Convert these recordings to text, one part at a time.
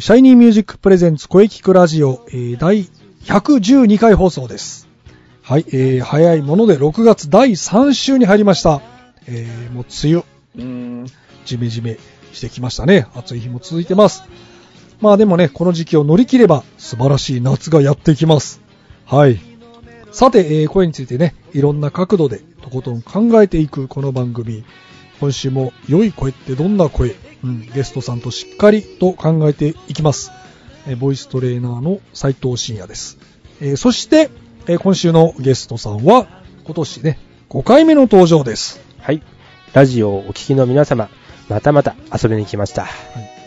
ーシャイニーミュージックプレゼンツ声聞くラジオ、えー第112回放送です。はい、えー早いもので6月第3週に入りました。えーもう梅雨、うーん、ジメジメしてきましたね。暑い日も続いてます。まあでもね、この時期を乗り切れば素晴らしい夏がやってきます。はい。さて、えー声についてね、いろんな角度でとことん考えていくこの番組。今週も良い声ってどんな声、うん、ゲストさんとしっかりと考えていきます。えーボイストレーナーの斉藤慎也です。えーそして、えー今週のゲストさんは今年ね、5回目の登場です。はい。ラジオをお聞きの皆様、またまた遊びに来ました。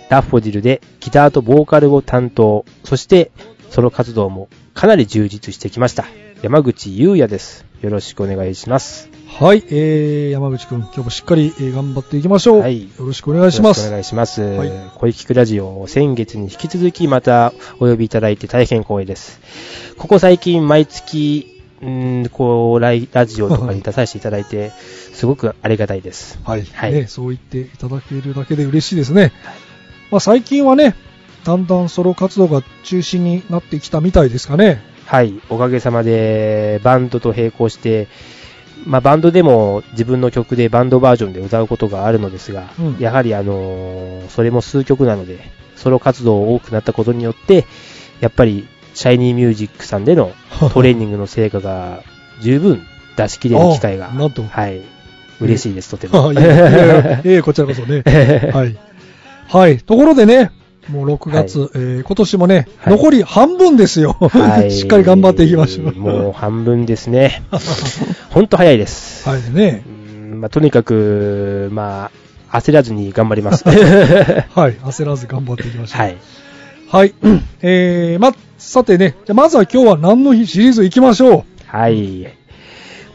ラッフォジルでギターとボーカルを担当、そしてソロ活動もかなり充実してきました。山口優也です。よろしくお願いします。はい、えー、山口くん、今日もしっかり、えー頑張っていきましょう。はいよろしくお願いします。よろしくお願いします。はい声聞くラジオを先月に引き続きまたお呼びいただいて大変光栄です。ここ最近毎月、うーん、こう、ライラジオとかに出させていただいて、すごくありがたいです。はい、はいね。そう言っていただけるだけで嬉しいですね。まあ、最近はね、だんだんソロ活動が中心になってきたみたいですかね。はい、おかげさまでバンドと並行して、まあ、バンドでも自分の曲でバンドバージョンで歌うことがあるのですが、うんやはりあのーそれも数曲なので、ソロ活動多くなったことによって、やっぱりシャイニーミュージックさんでのトレーニングの成果が十分出し切れる機会が、あなんとはい、嬉しいです、とても。いやいやいやいやこちらこそね。はい。はい。ところでね、もう6月、えー今年もね、はい残り半分ですよ。はい しっかり頑張っていきましょう。もう半分ですね。ほんと早いです。はいねう。んまあ、とにかく、まあ、焦らずに頑張ります。はい。焦らず頑張っていきましょう。はい。はい。えー、ま、さてね、じゃあまずは今日は何の日シリーズ行きましょはい。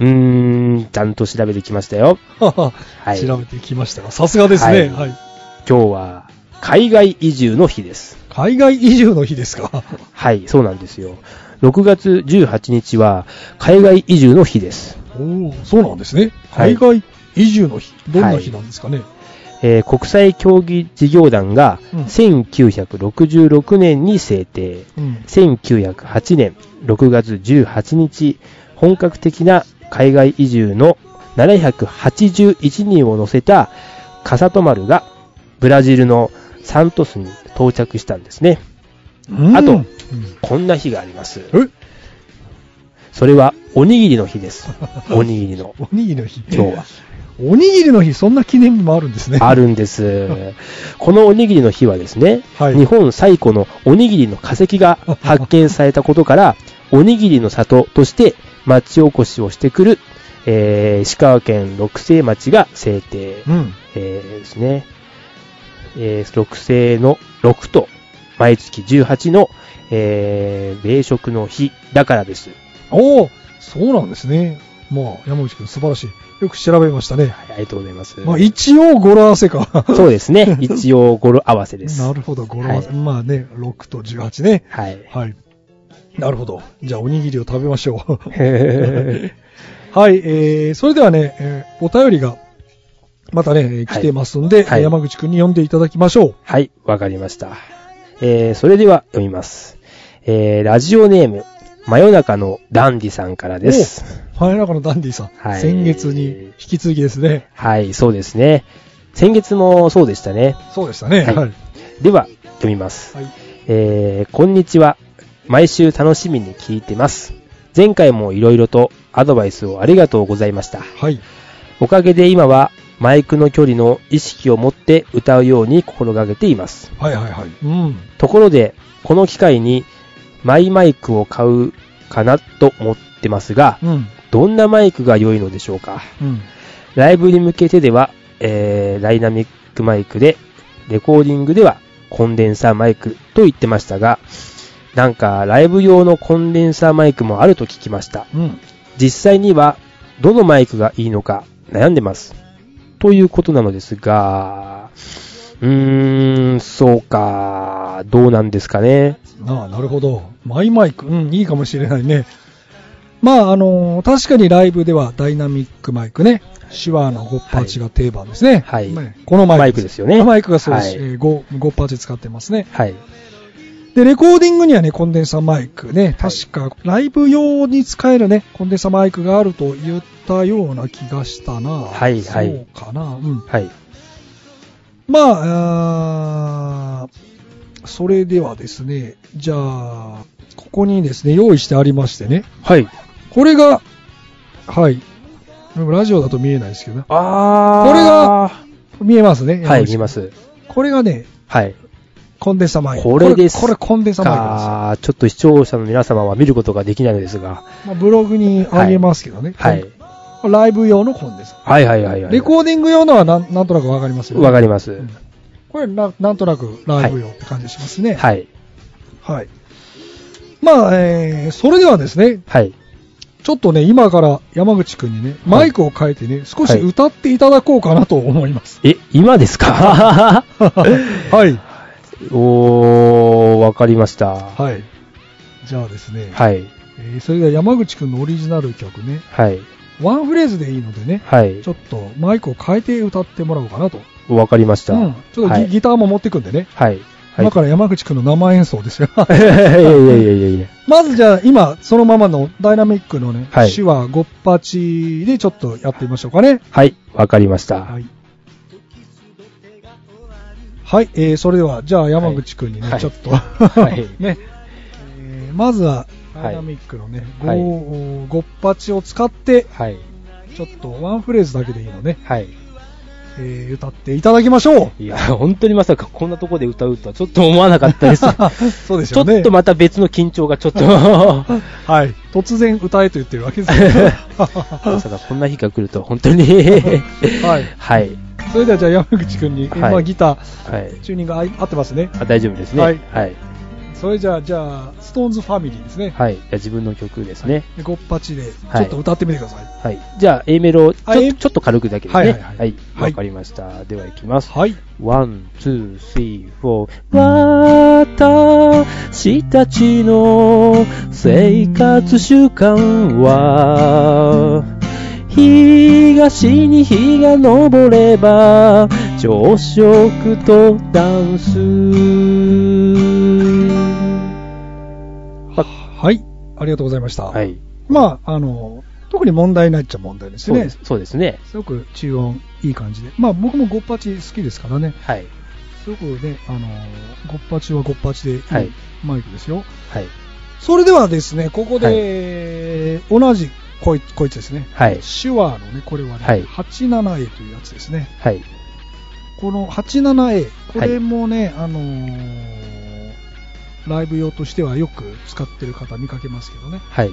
うーん、ちゃんと調べてきましたよ。う。はははい調べてきましたが、さすがですね。はいはい。今日は、海外移住の日です。海外移住の日ですか？はい、そうなんですよ。6月18日は、海外移住の日です。おお、そうなんですね。はい海外移住の日。どんな日なんですかね？えー国際競技事業団がうん1966年に制定、うん。1908年6月18日、本格的な海外移住の781人を乗せたカサトマルがブラジルのサントスに到着したんですね。うんあとうんこんな日があります。え？それはおにぎりの日です。おにぎりの。おにぎりの日。今日は。おにぎりの日、そんな記念日もあるんですね。あるんです。このおにぎりの日はですね、はい日本最古のおにぎりの化石が発見されたことから、おにぎりの里として町おこしをしてくる、えー石川県六西町が制定、うん。えーですね。えー六西の6と毎月18の、えー米食の日だからです。おお、そうなんですね。まあ、山口くん素晴らしい。よく調べましたね。はい、ありがとうございます。まあ、一応語呂合わせか。そうですね。一応語呂合わせです。なるほど、語呂合わせ。はいまあね、6と18ね。はい。はい。なるほど。じゃあ、おにぎりを食べましょう。は はい、えー、それではね、えーお便りが、またね、えー来てますんで、はい山口くんに読んでいただきましょう。い、わかりました。えー、それでは読みます。えー、ラジオネーム、真夜中のダンディさんからです。お真夜中のダンディさん。はい先月に引き続きですね。はい、そうですね。先月もそうでしたね。そうでしたね。はいはい。では、読みます。はい。えー、こんにちは。毎週楽しみに聞いてます。前回も色々とアドバイスをありがとうございました。はい。おかげで今はマイクの距離の意識を持って歌うように心がけています。はいはいはい。うん。ところで、この機会にマイマイクを買うかなと思ってますが、うん。どんなマイクが良いのでしょうか？うん。ライブに向けてでは、えー、ダイナミックマイクで、レコーディングではコンデンサーマイクと言ってましたが、なんかライブ用のコンデンサーマイクもあると聞きました。うん。実際にはどのマイクがいいのか悩んでます。ということなのですが、うーん、そうか、どうなんですかね。ああ、なるほど。マイマイク。うん、いいかもしれないね。まあ、あのー確かにライブではダイナミックマイクね。手話の5パーチが定番ですね。はいねこのマイク。マイクですよねこのマイクがそうです。はいえー 5, 5パーチ使ってますね。はい。で、レコーディングにはね、コンデンサーマイクね、確か、ライブ用に使えるね、コンデンサーマイクがあると言ったような気がしたな。はいはいそうかな。うん。はい。まあ、あーそれではですね、じゃあ、ここにですね、用意してありましてね、はい。これが、はい。でもラジオだと見えないですけどね。あこれが見えますね。はい、見えます。これがね、はい。コンデンサーマイク。これですこれ、これコンデンサーマイクです。かちょっと視聴者の皆様は見ることができないのですが、まあ、ブログにあげますけどね。はい。ライブ用のコンデンサー。はいはいはいはい。レコーディング用のはなんなんとなくわかりますよね。わかります。うんこれな、なんとなくライブ用って感じしますね。はい。はい。まあ、えー、それではですね、はい。ちょっとね、今から山口くんにね、マイクを変えてね、少し歌っていただこうかなと思います。え、今ですか？はい。おー、わかりました。はい。じゃあですね、はい。えーそれでは山口くんのオリジナル曲ね、はい。ワンフレーズでいいのでね、はいち。ょっとマイクを変えて歌ってもらおうかなと。わかりました。うん。ちょっとギ,、はい。ギターも持ってくんでね、はい。はい。今から山口くんの生演奏ですよ。いやいやいやいやいや。まずじゃあ今、そのままのダイナミックのね、はい手話5パチでちょっとやってみましょうかね。はい。わかりました。はい。はい、えー、それでは、じゃあ山口くんにね、はいちょっと、い ね、えーまずは、はいダイナミックのね、はい 5, 5パチを使って、はい。ちょっとワンフレーズだけでいいのね、はい。えー歌っていただきましょう。いや、本当にまさかこんなとこで歌うとはちょっと思わなかったです。そうでしょうね。ちょっとまた別の緊張がちょっと。はい。突然歌えと言ってるわけですよ。まさかこんな日が来るとは本当に。はい。はい。それではじゃあ山口くんに、はいまあギタはい。ー、チューニング合い合ってますね。あ大丈夫ですね。はいはい。それじゃあ、じゃあ、ストーンズファミリーですね。はい。じゃあ自分の曲ですね。で5パチで、はいちょっと歌ってみてください。はい。じゃあ A メロ、ちょちょっと軽くだけですね。はいわかりました。では行きます。はい。ワン、ツー、スリー、フォー。私たちの生活習慣は、東に日が昇れば、朝食とダンス。はい。ありがとうございました。はい。まあ、あの、特に問題ないっちゃ問題ですね。そうです。ね。すごく中音いい感じで。まあ僕も5パチ好きですからね。はい。すごくね、あの、5パチは5パチでいいはいマイクですよ。はい。それではですね、ここで、同じこいこいつですね。はい。手話のね、これはね、はい 87A というやつですね。はい。この 87A、これもね、あのーライブ用としてはよく使ってる方見かけますけどね。はい。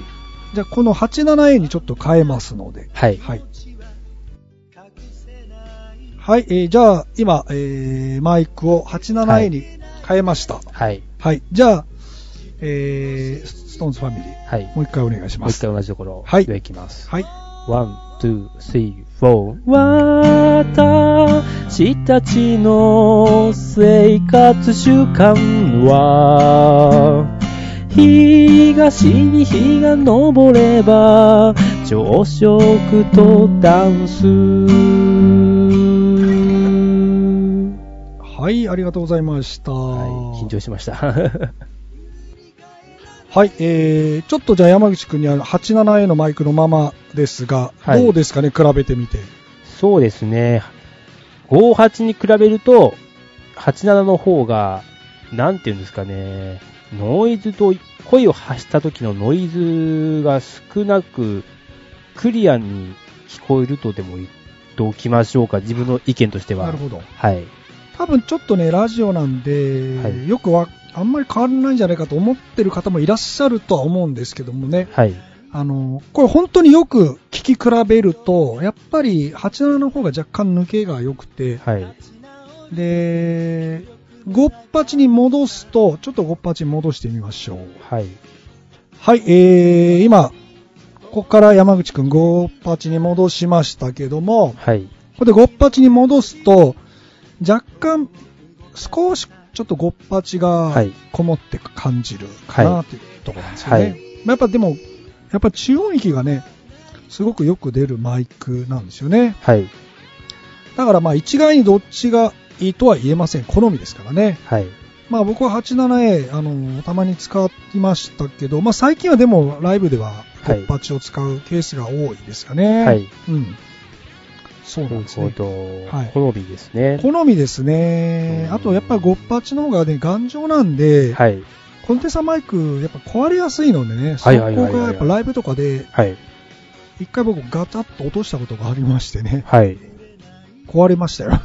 じゃあこの 87A にちょっと変えますので。はい。はい。はい、えーじゃあ今、えーマイクを 87A に変えました。はい。はい。じゃあ、えー、ストーンズファミリー、はい。もう一回お願いします。もう一回同じところ。はいでは行きます。はい。ワン、ツー、スリー、フォー。私たちの生活習慣は、東に日が昇れば、朝食とダンス。はい、ありがとうございました。はい、緊張しました。はい、えー、ちょっとじゃあ山口くんには 87A のマイクのままですが、はいどうですかね、比べてみて。そうですね。58に比べると、87の方が、なんていうんですかね、ノイズと、声を発した時のノイズが少なく、クリアに聞こえるとでも言っておきましょうか、自分の意見としては。なるほど。はい。多分ちょっとね、ラジオなんで、はいよくわ、あんまり変わらないんじゃないかと思ってる方もいらっしゃるとは思うんですけどもね。はい。あの、これ本当によく聞き比べると、やっぱり87の方が若干抜けが良くて、はい。で、58に戻すと、ちょっと58に戻してみましょう。はい。はい、えー、今、ここから山口くん58に戻しましたけども、はい。ここで58に戻すと、若干、少しちょっと58がはいこもって感じるかなはというところなんですよね。はいまあやっぱでも、やっぱ中音域がね、すごくよく出るマイクなんですよね。はい。だからまあ一概にどっちがいいとは言えません。好みですからね。はい。まあ僕は 87A、あの、たまに使いましたけど、まあ最近はでもライブでははい58を使うケースが多いですよね。はい。うん。そうなんですね。はい好みですね。好みですね。うんあとやっぱり58の方がね、頑丈なんで、はい。コンテンサマイクやっぱ壊れやすいのでね、そこはいはいはいはいがやっぱライブとかで、はい。一回僕ガタッと落としたことがありましてね、はい。壊れましたよ。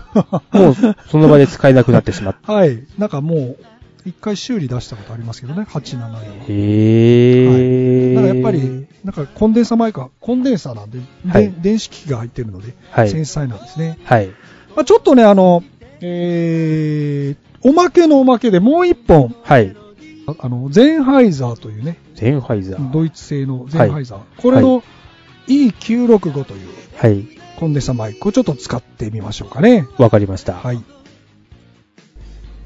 もう、その場で使えなくなってしまった。はい。なんかもう、一回修理出したことありますけどね、87用。へー。だからやっぱり、なんかコンデンサマイクは、コンデンサーなんで、はいで電子機器が入ってるので、はい繊細なんですね。はい。まあ、ちょっとね、あの、えー、おまけのおまけでもう一本、はい。ああの、ゼンハイザーというね、ゼンハイザー。ドイツ製のゼンハイザー。これの E965 というはい。コンデンサマイクをちょっと使ってみましょうかね。わかりました。はい。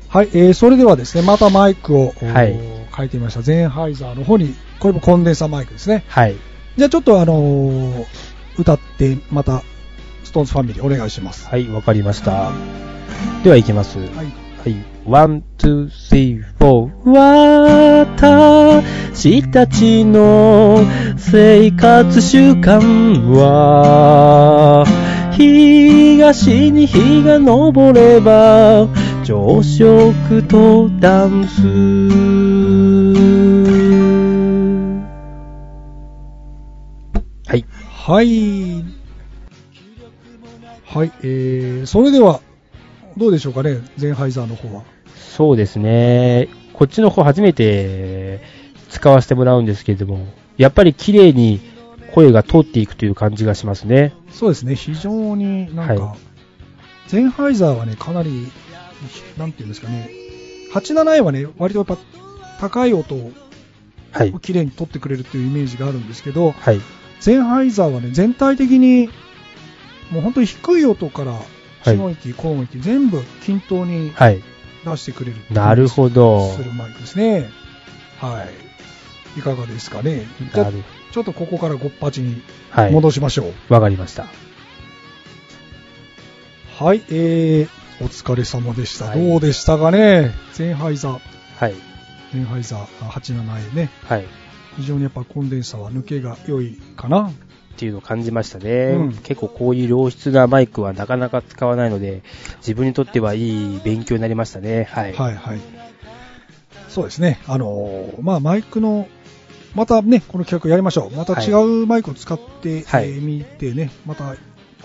はい、えー、それではですね、またマイクを、はいお変えてみました。ゼンハイザーの方に、これもコンデンサマイクですね。はい。じゃあちょっとあのー歌って、また、ストーンズファミリーお願いします。はい、わかりました。では行きます。はい。はい。ワン、ツー、スリー、フォー。私たちの生活習慣は、東に日が昇れば、朝食とダンス。はい。はい。はい、えー、それでは、どうでしょうかね、ゼンハイザーの方は。そうですね。こっちの方初めて使わせてもらうんですけれども、やっぱり綺麗に声が通っていくという感じがしますね。そうですね、非常になんか、はゼンハイザーはね、かなり、なんていうんですかね、87A はね、割とやっぱ高い音をはい。綺麗に取ってくれるっていうイメージがあるんですけど、はい。ゼンハイザーはね、全体的に、もう本当に低い音から、はい下の域、高音域、全部均等にはい。出してくれる。なるほど。するマイクですね。はい。いかがですかね。じゃあなるちょっとここからごっぱちにはい。戻しましょう。わかりました。はい、えー、お疲れ様でした。はいどうでしたかね。ゼンハイザー、はい。ゼンハイザー 87A ね。はい。非常にやっぱコンデンサーは抜けが良いかな。っていうのを感じましたね、うん結構こういう良質なマイクはなかなか使わないので、自分にとってはいい勉強になりましたね。はい。はいはい。そうですね。あのーまあマイクの、またね、この企画やりましょう。また違うマイクを使って、はいえー見てね、また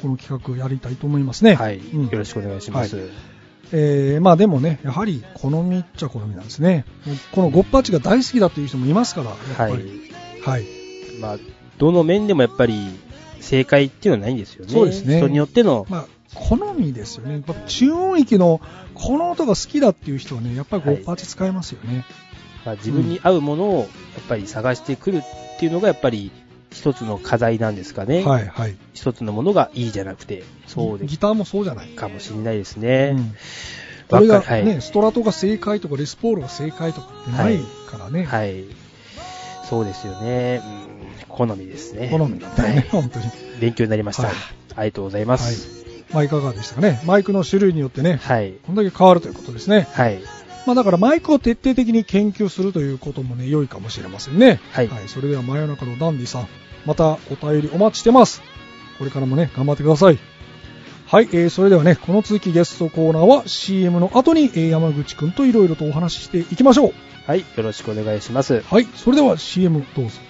この企画やりたいと思いますね。はい。うんよろしくお願いします。えーまあでもね、やはり好みっちゃ好みなんですね。このゴッパチが大好きだという人もいますから、やっぱはい。り。はい。まあ、どの面でもやっぱり正解っていうのはないんですよね。そうですね人によっての、まあ、好みですよね。中音域のこの音が好きだっていう人はね、やっぱりゴッパチ使えますよね。まあ、自分に合うものをやっぱり探してくるっていうのがやっぱり一つの課題なんですかね。はいはい。一つのものがいいじゃなくて、そうでギターもそうじゃない。かもしれないですね。うんこれがわかはいね、ストラトが正解とかレスポールが正解とかってないからね。はい。そうですよね。うん、好みですね。好みだよね、本当に。勉強になりました。はいありがとうございます。まあいかがでしたかね。マイクの種類によってね、はい。こんだけ変わるということですね。はい。まあだからマイクを徹底的に研究するということもね、良いかもしれませんね。はいそれでは真夜中のダンディさん、またお便りお待ちしてます。これからもね、頑張ってください。はい、えー、それではね、この続きゲストコーナーは CM の後に、えー山口くんといろいろとお話ししていきましょう。はい。よろしくお願いします。はい、それでは CM どうぞ。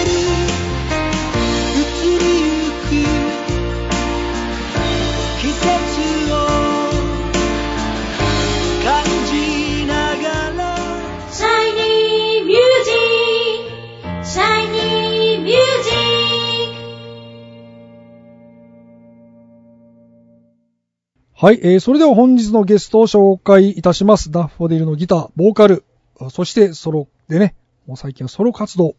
はい、えー、それでは本日のゲストを紹介いたします。ダッフォディルのギター、ボーカル、そしてソロでね、もう最近はソロ活動、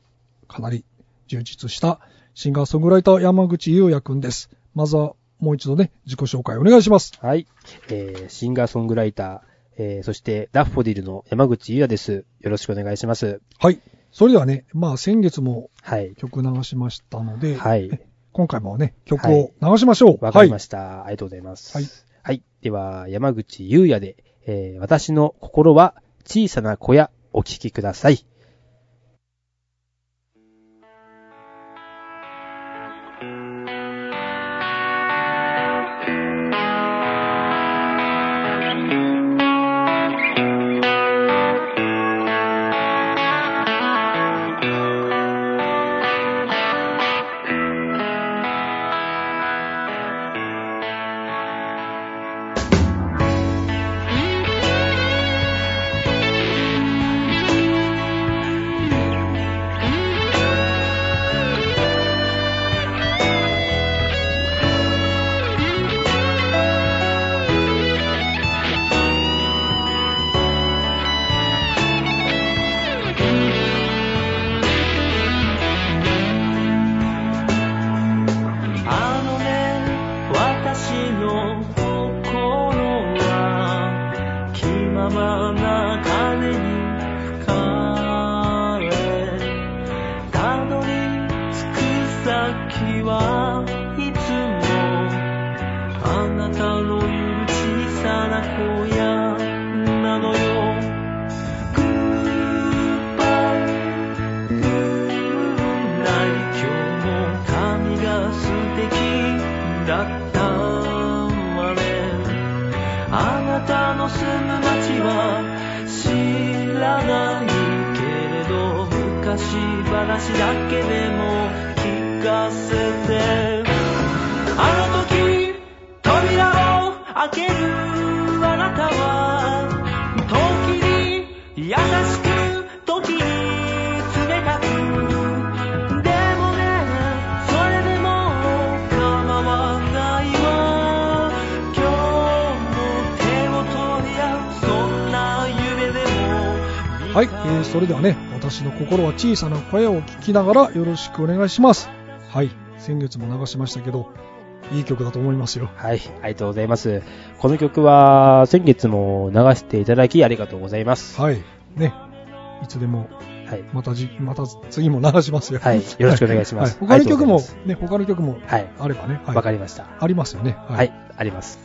かなり充実したシンガーソングライター山口優也くんです。まずはもう一度ね、自己紹介お願いします。はい。えー、シンガーソングライター、えー、そしてダッフォディルの山口優也です。よろしくお願いします。はい。それではね、まあ先月もはい。曲流しましたので、はい。今回もね、曲を流しましょう。わかりましした、ありがとうございます。はい。では、山口優也で、えー、私の心は小さな小屋、お聞きください。昔話だけでも聞かせて。あの時扉を開けるあなたは時に優しく時に冷たく。でもねそれでも構わないわ今日も手を取り合うそんな夢でもはい、えー、それではね、私の心は小さな声を聞きながらよろしくお願いします。はい、先月も流しましたけど、いい曲だと思いますよ。はい。ありがとうございます。この曲は、先月も流していただきありがとうございます。はい、ね、いつでも、はい。またじ、また次も流しますよ。はい。よろしくお願いします。はい他の曲もね、他の曲もはい。あればね、はいわかりました。ありますよね。はい。あります。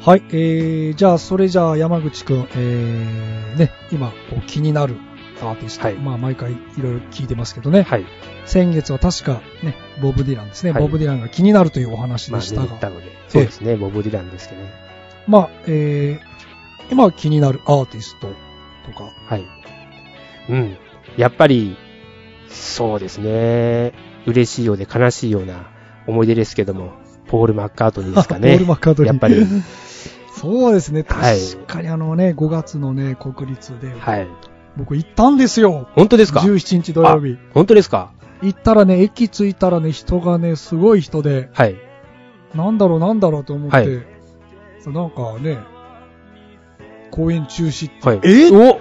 はい、えー、じゃあ、それじゃあ、山口くん、えー、ね、今、こう気になるアーティスト、はいまあ、毎回いろいろ聞いてますけどね、はい。先月は確かね、ボブ・ディランですね、はいボブ・ディランが気になるというお話まあ、でしたが、ね、言ったので。そうですね。ボブ・ディランですけどね。まあ、えー、今気になるアーティストとか、はい。うん。やっぱり、そうですね。嬉しいようで悲しいような思い出ですけども、ポール・マッカートニーですかポね。ール・マッカートニー。やっぱり。そうですね、確はいかにあのね、5月のね、国立で、はい。僕行ったんですよ。本当ですか？17日土曜日。本当ですか？行ったらね、駅着いたらね、人がね、すごい人で、はい。なんだろうなんだろうと思って、はいなんかね、公演中止って、はい。え？お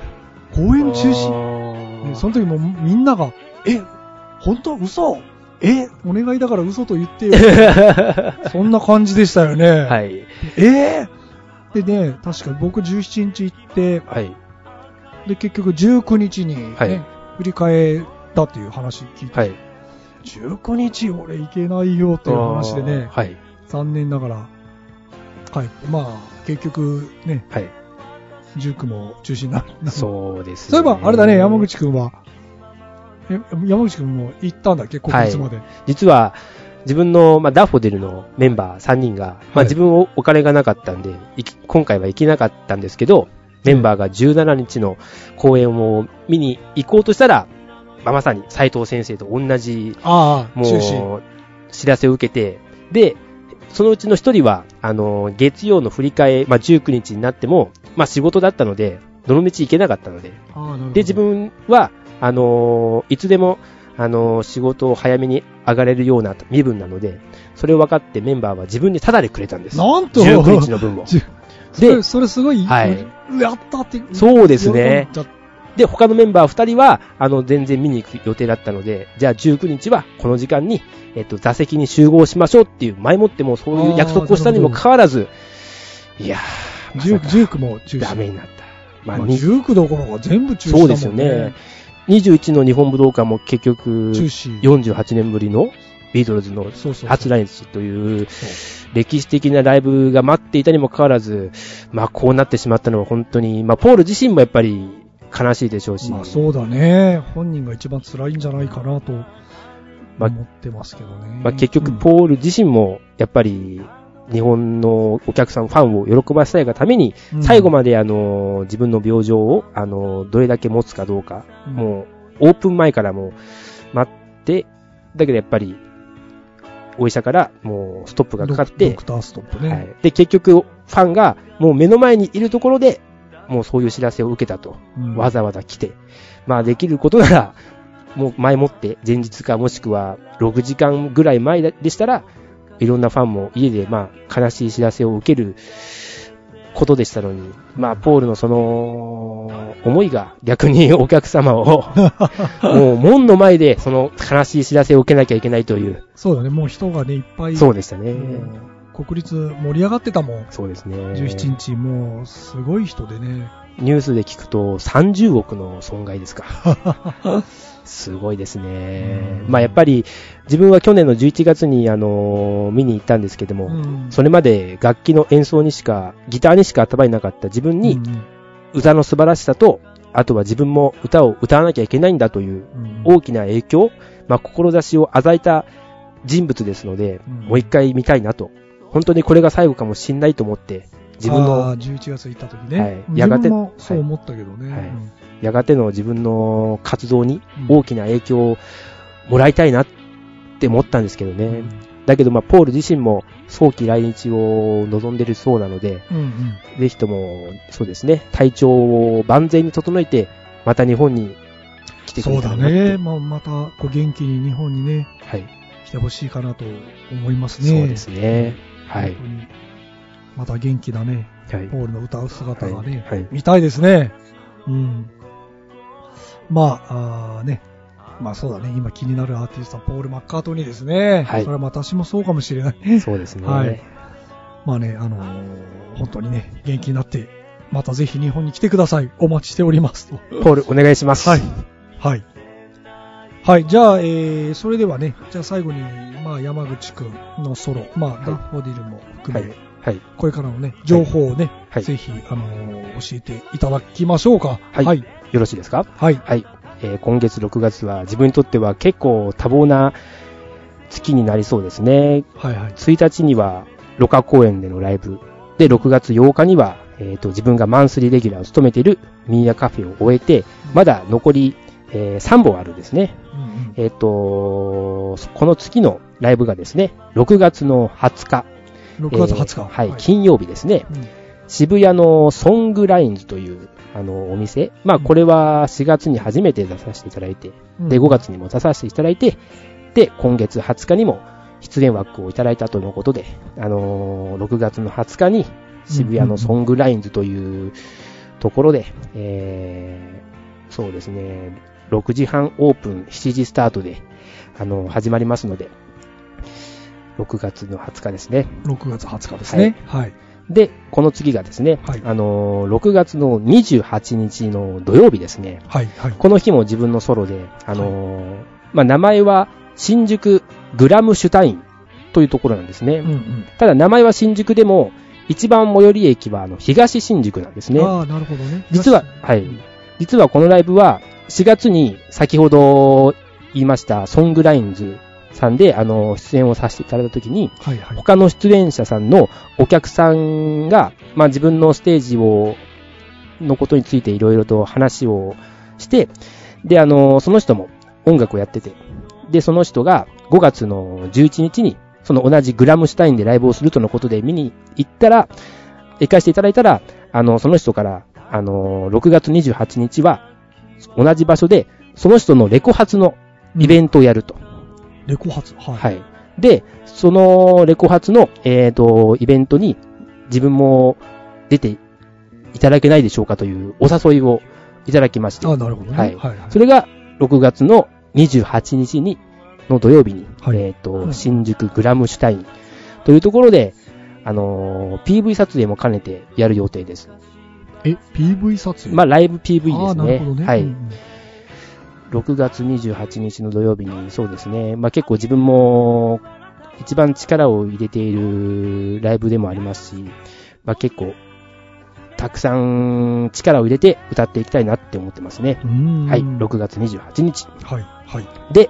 公演中止？止ねその時もみんなが、え、本当？嘘？え、お願いだから嘘と言ってよ。そんな感じでしたよね。。はいい。え？ー、でね、確か僕17日行って、はい。で、結局19日にね、はい振り返ったっていう話聞いて、はい。19日俺行けないよっていう話でね、はい。残念ながら帰って、まあ、結局ね、はい。19も中止になる。そうです、そういえば、あれだね、山。口くんは、え山口くんも行ったんだっけ、国立まで。実は、自分の、まあ、ダフォデルのメンバー3人が、まはいあ、自分おお金がなかったんで、今回は行けなかったんですけど、メンバーが17日の公演を見に行こうとしたら、まあ、まさに斉藤先生と同じ、ああ、も。う、知らせを受けて、で、そのうちの一人は、あの、月曜の振り替え、まあ、19日になっても、まあ、仕事だったので、どの道行けなかったので、で、自分は、あのーいつでも、あのー仕事を早めに上がれるような身分なので、それを分かってメンバーは自分にタダでくれたんです。なんと19日の分も。でれ、それすごい、はいやったって。そうですねで、他のメンバー2人は、あの、全然見に行く予定だったので、じゃあ19日はこの時間に、えっと、座席に集合しましょうっていう、前もってもそういう約束をしたにもかかわらず、いやー、まさか19 19も中止。ダメになった。まあ、まあ、に19どころか全部中止ね。そうですよね。21の日本武道館も結局、中止。48年ぶりのビートルズの。初来日という歴史的なライブが待っていたにもかかわらず、まあこうなってしまったのは本当に、まあポール自身もやっぱり悲しいでしょうし、まあそうだね。本人が一番辛いんじゃないかなとまあ思ってますけどね。まあ結局うんポール自身もやっぱり日本のお客さん、ファンを喜ばせたいがために、うん最後まであの、自分の病状を、あの、どれだけ持つかどうか、うんもう、オープン前からもう待って、だけどやっぱり、お医者からもうストップがかかってドクターストップね。はい。で、結局、ファンがもう目の前にいるところで、もうそういう知らせを受けたと。うんわざわざ来て。まあ、できることなら、もう前もって、前日かもしくは6時間ぐらい前でしたら、いろんなファンも家で、まあ、悲しい知らせを受けることでしたのに、まあ、ポールのその、思いが逆にお客様を、もう門の前でその悲しい知らせを受けなきゃいけないという、そうだね。もう人がね、いっぱい。そうでしたね。国立盛り上がってたもん。そうですね。17日、もう、すごい人でね。ニュースで聞くと30億の損害ですか。すごいですね。うんまあやっぱり自分は去年の11月にあの見に行ったんですけども、うんそれまで楽器の演奏にしか、ギターにしか頭になかった自分にうん歌の素晴らしさと、あとは自分も歌を歌わなきゃいけないんだといううん大きな影響、まあ志を与えた人物ですので、うんもう一回見たいなと。本当にこれが最後かもしんないと思って、自分のあー11月行った時ね。はい自やがてそう思ったけどね。はいうんやがての自分の活動にうん大きな影響をもらいたいなって思ったんですけどね。うんだけど、まあ、ポール自身も早期来日を望んでるそうなので、うんうんぜひとも、そうですね、体調を万全に整えて、また日本に来てくそうだれたらなって。ね。まあ、また、こう元気に日本にね、はい。来てほしいかなと思いますね。そうですね。はいまた元気なね、はいポ。ールの歌う姿がね、はい。見たいですね。うん。まあ、あーね。まあそうだね。今気になるアーティストはポール・マッカートニーですね。はいそれは私もそうかもしれない。そうですね。はいまあね、あのー本当にね、元気になって、またぜひ日本に来てください。お待ちしております。ポール、お願いします。はい。はい。はい。じゃあ、えー、それではね、じゃあ最後に、まあ山口くんのソロ、まあ、いダッフォディルも含め、はい。はい。これからのね、情報をね、はいぜひ、あのー教えていただきましょうか。はいはい。よろしいですか？はい。はい。えー今月6月は自分にとっては結構多忙な月になりそうですね。はい。はい。1日には、ロカ公演でのライブ。で、6月8日には、えっ、と、自分がマンスリーレギュラーを務めているミーヤカフェを終えて、まだ残り、え3本あるんですね。うんうんえっ、と、この月のライブがですね、6月の20日。6月20日。えーはい、金曜日ですね。うん渋谷のソングラインズという、あの、お店。まあ、これは4月に初めて出させていただいて、で、5月にも出させていただいて、で、今月20日にも出演枠をいただいたとのことで、あのー6月の20日に渋谷のソングラインズというところで、えー、そうですね、6時半オープン、7時スタートで、あの、始まりますので、6月の20日ですね。6月20日ですね。はい。で、この次がですね、はいあの、6月の28日の土曜日ですね。はい。はい。この日も自分のソロで、あの、まあ、名前は新宿グラムシュタインというところなんですね。うんうん。ただ名前は新宿でも、一番最寄り駅はあの東新宿なんですね。ああ、なるほどね。実は、はい。実はこのライブは、4月に先ほど言いました、ソングラインズさんで、あの、出演をさせていただいたときに、はいはい。他の出演者さんのお客さんが、まあ自分のステージを、のことについていろいろと話をして、で、あの、その人も音楽をやってて、で、その人が5月の11日に、その同じグラムシュタインでライブをするとのことで見に行ったら、行かせていただいたら、あの、その人から、あの、6月28日は、同じ場所で、その人のレコ発のイベントをやると。レコ発？はい。はい。で、そのレコ発の、えっ、と、イベントに自分も出ていただけないでしょうかというお誘いをいただきましてあ、あ、なるほどね。はいはい。はい。それが6月の28日に、の土曜日に、はいえっ、と、うん新宿グラムシュタインというところで、あのー PV 撮影も兼ねてやる予定です。え、PV 撮影？まあ、ライブ PV ですね。なるほどね。はい。うんうん6月28日の土曜日に、そうですね。まあ結構自分も一番力を入れているライブでもありますし、まあ結構たくさん力を入れて歌っていきたいなって思ってますね。はい、6月28日。はい。はい。で、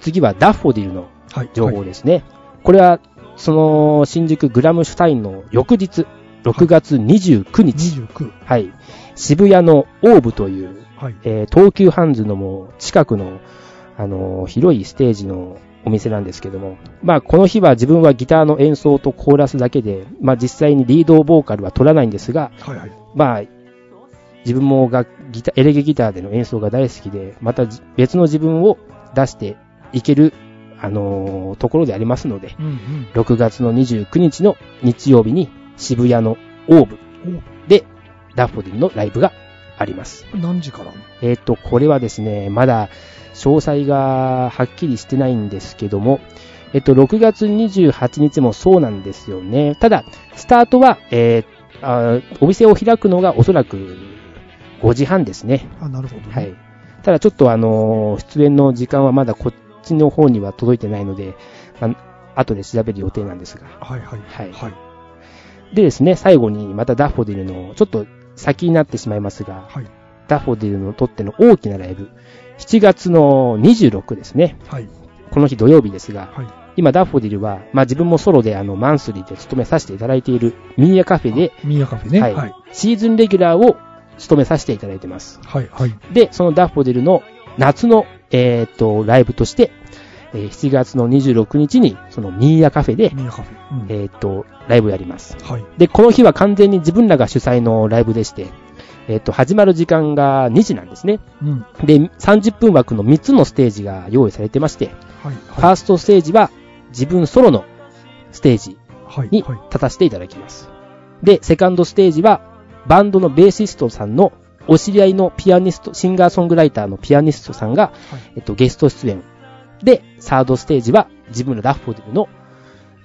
次はダッフォディルのはい。情報ですね。これは、その新宿グラムシュタインの翌日、6月29日、29。はい、渋谷のオーブというはい。えー東急ハンズのもう近くの、あのー広いステージのお店なんですけども、まあこの日は自分はギターの演奏とコーラスだけで、まあ実際にリードボーカルは取らないんですが、はい。はい。まあ自分もがギタエレゲギターでの演奏が大好きで、またじ別の自分を出していける、あのーところでありますので、うんうん。6月の29日の日曜日に渋谷のオーブでダッフォディルのライブがあります。何時から？えっ、と、これはですね、まだ詳細がはっきりしてないんですけども、えっと、6月28日もそうなんですよね。ただ、スタートは、えーあーお店を開くのがおそらく5時半ですね。あ、なるほどね。はい。ただちょっとあのー出演の時間はまだこっちの方には届いてないので、まあ、後で調べる予定なんですが。はい。はい。はいはい。でですね、最後にまたダッフォディルの、ちょっと先になってしまいますが、はい。ダッフォディルのとっての大きなライブ、7月の26ですね。はい。この日土曜日ですが、はい。今ダッフォディルは、まあ自分もソロであのマンスリーで勤めさせていただいているミーヤカフェで、ミーヤカフェね。ははい。シーズンレギュラーを務めさせていただいてます。はい。はい。で、そのダッフォディルの夏の、えーっと、ライブとして、えー7月の26日に、そのミーヤカフェで、ミーヤカフェ。うんえーっと、ライブをやります。はい。で、この日は完全に自分らが主催のライブでして、えーっと、始まる時間が2時なんですね。うん。で、30分枠の3つのステージが用意されてまして、はい。ファーストステージは自分ソロのステージはい。にはい。立たせていただきます。で、セカンドステージはバンドのベーシストさんのお知り合いのピアニスト、シンガーソングライターのピアニストさんが、えっと、ゲスト出演。で、サードステージは自分のダッフォディルの、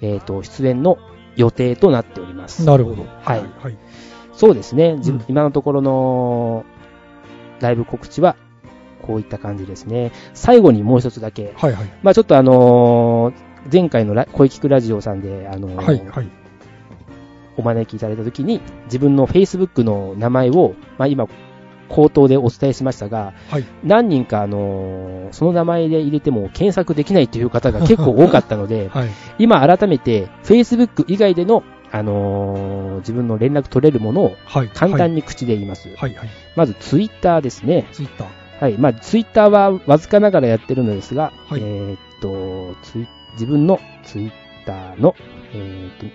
えっと、出演の予定となっております。なるほど。はいはい。そうですね。うん今のところのライブ告知はこういった感じですね。最後にもう一つだけ。はい。はい。まあちょっとあのー前回のラ声聞くラジオさんで、あのーはい。はい。お招きいただいたときに、自分の Facebook の名前を、まあ今、口頭でお伝えしましたが、はい。何人かあのーその名前で入れても検索できないという方が結構多かったので、はい。今改めて Facebook 以外での、あのー自分の連絡取れるものをはい。簡単に口で言います。はい。はい。まずツイッターですね。ツイッター。はい。まあ、ツイッターはわずかながらやってるのですが、はいえーっと、ツイ自分のツイッターの、えーっ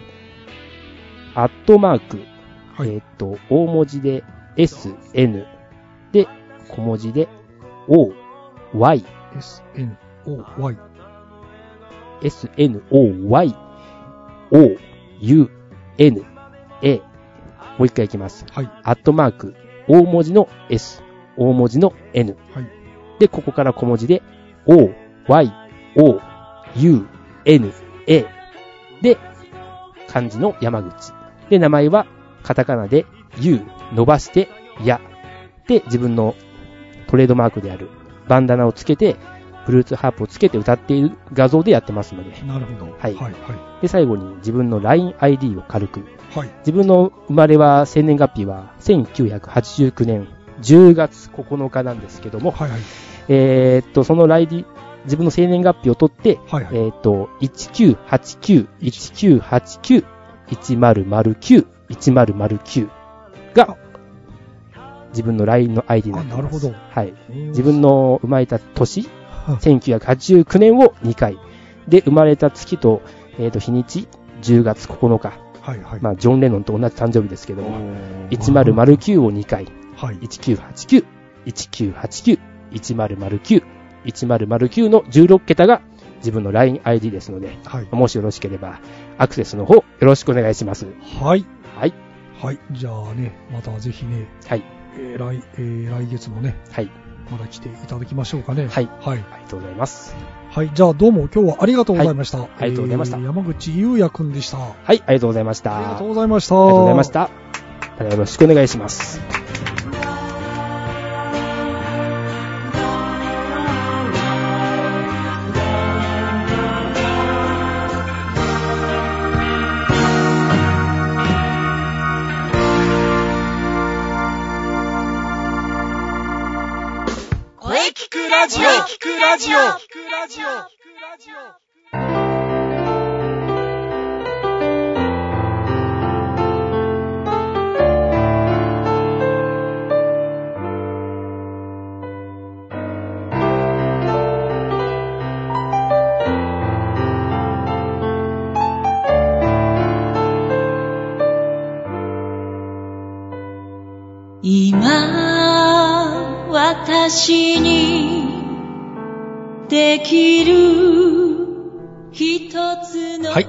と、アットマーク、はいえーっと、大文字で S、N で、小文字で O、Y、S, N, O, Y。S, N, O, Y、O, U, N, A, もう一回いきます。はい。アットマーク、大文字の S、大文字の N。はい。で、ここから小文字で、O、Y、O、U、N、A。で、漢字の山口。で、名前はカタカナで U、伸ばして、や。で、自分のトレードマークであるバンダナをつけて、ブルーツハープをつけて歌っている画像でやってますので。なるほど。はいはい。で、最後に自分の LINE-ID を軽く。はい。自分の生まれは、生年月日は1989年10月9日なんですけども、はい。はい。えーっと、そのライディ、自分の生年月日を取って、はい。はい。えーっと、1989、1989、1009、1009が、自分の LINE の ID になあ、ってます。なるほど。はい。自分の生まれた年、は1989年を2回。で、生まれた月と、えーっと、日にち、10月9日。はい。はい。まあ、ジョン・レノンと同じ誕生日ですけども、ー1009を2回。はい。1989、1989、1009、1009の16桁が自分の LINE-ID ですので、はい。もしよろしければ、アクセスの方よろしくお願いします。はい。はい。はい。じゃあね、またぜひね、はい。えー来、えー来月もね、はい。まだ来ていただきましょうかね。はい。はい。ありがとうございます。はい。じゃあどうも今日はありがとうございました。ありがとうございましたえー山口優也くんでした。あはい、ありがとうございました。りがとうあございました。りがとうございまし。たよろしくお願いします。声聞くラジオ聞くラジオ。今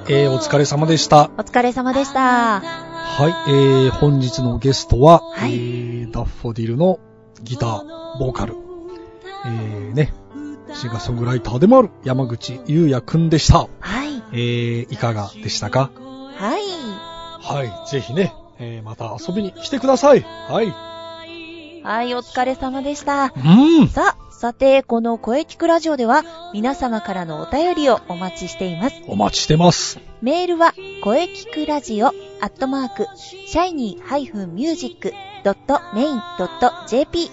えー、お疲れ様でした。お疲れ様でした。はい、えー、本日のゲストは、はいえー、ダッフォディルのギター、ボーカル、えー、ね、シンガーソングライターでもある山口優也くんでした。はい。えー、いかがでしたか？はい。はい、ぜひね、えー、また遊びに来てください。はい。はい、お疲れ様でした。うん。さあ、さて、この声聞くラジオでは、皆様からのお便りをお待ちしています。お待ちしてます。メールは、声聞くラジオ、アットマーク、シャイニー -music.main.jp、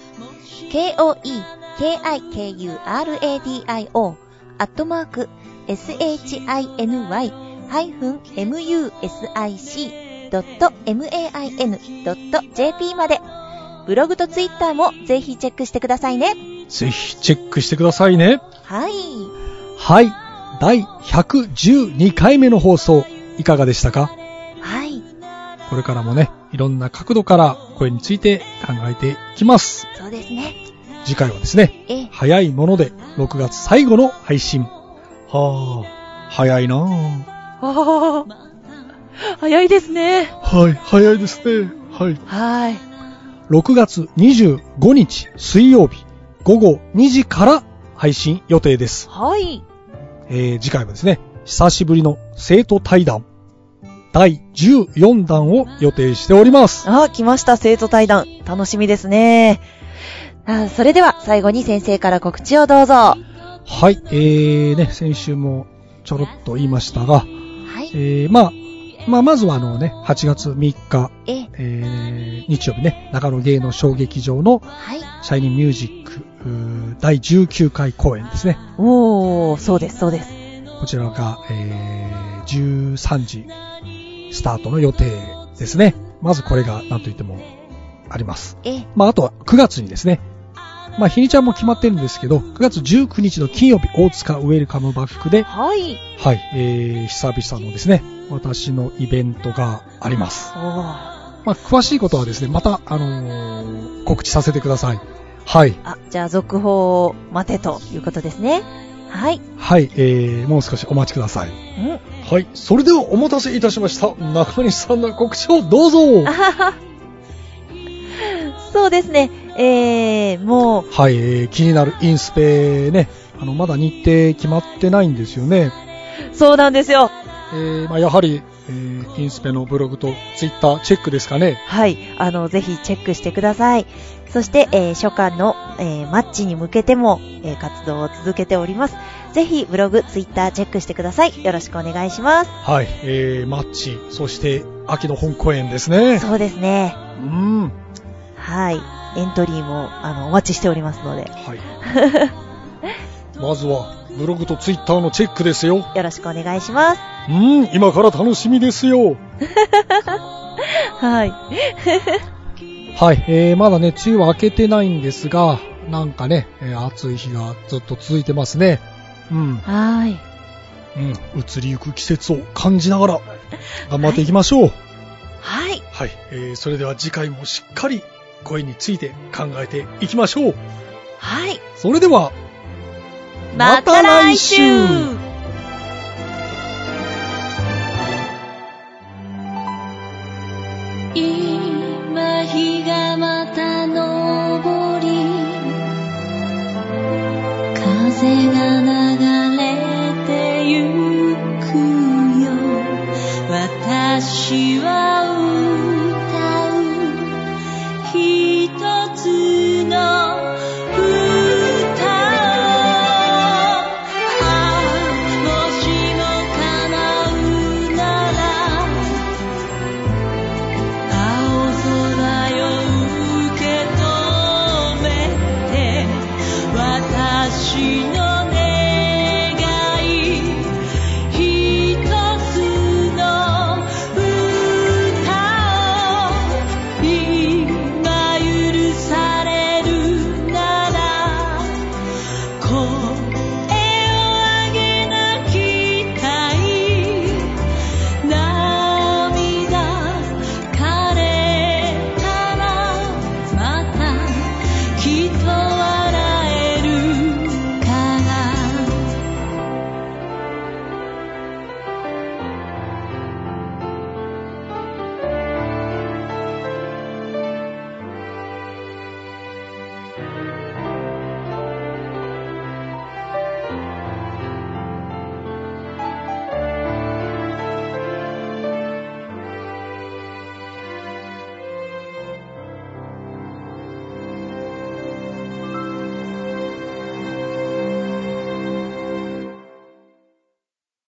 k-o-e-k-i-k-u-r-a-d-i-o、アットマーク、shiny-music.main.jp まで、ブログとツイッターもぜひチェックしてくださいね。ぜひチェックしてくださいね。はい。はい。第112回目の放送、いかがでしたか？はい。これからもね、いろんな角度から声について考えていきます。そうですね。次回はですね、ええ、早いもので6月最後の配信。はあ、早いなぁ。ああ、早いですね。はい、早いですね。はい。はい。6月25日水曜日午後2時から配信予定です。はい。えー、次回はですね、久しぶりの生徒対談第14弾を予定しております。あ、来ました、生徒対談。楽しみですね。あそれでは、最後に先生から告知をどうぞ。ははい、えー、ね、先週もちょろっと言いましたが、い。えー、まあ、まあ、まずはあのね、8月3日、え、えー、日曜日ね、長野芸能小劇場のはい。シャイニーミュージック第19回公演ですね。おー、そうです、そうです。こちらが、えー、13時スタートの予定ですね。まずこれが何と言ってもあります。え、まあ、あとは9月にですね、まあ、日にちゃんも決まってるんですけど、9月19日の金曜日、大塚ウェルカムバックで、はい。はい、えー、久々のですね、私のイベントがあります。まあ、詳しいことはですね、また、あのー告知させてください。はい。あ、じゃあ続報を待てということですね。はい。はい、えー、もう少しお待ちください。うん。はい、それではお待たせいたしました。中西さんの告知をどうぞ。そうですね。えー、もう、はい、えー気になるインスペね、あの、まだ日程決まってないんですよね。そうなんですよ。えーまあ、やはり、えーインスペのブログとツイッターチェックですかね。はい。あの、ぜひチェックしてください。そして、えー初夏の、えーマッチに向けても、えー活動を続けております。ぜひ、ブログ、ツイッターチェックしてください。よろしくお願いします。はい、えー、マッチ、そして秋の本公演ですね。そうですね。うん。はい。エントリーも、あの、お待ちしておりますので、はい。まずは、ブログとツイッターのチェックですよ。よろしくお願いします。うん、今から楽しみですよ。はい。はい、えー、まだね、梅雨は明けてないんですが、なんかね、えー暑い日がずっと続いてますね。うん、はい。うん、移りゆく季節を感じながら、頑張っていきましょう。はい。はい、えー、それでは次回もしっかり声について考えていきましょう。はい。それでは、また来週。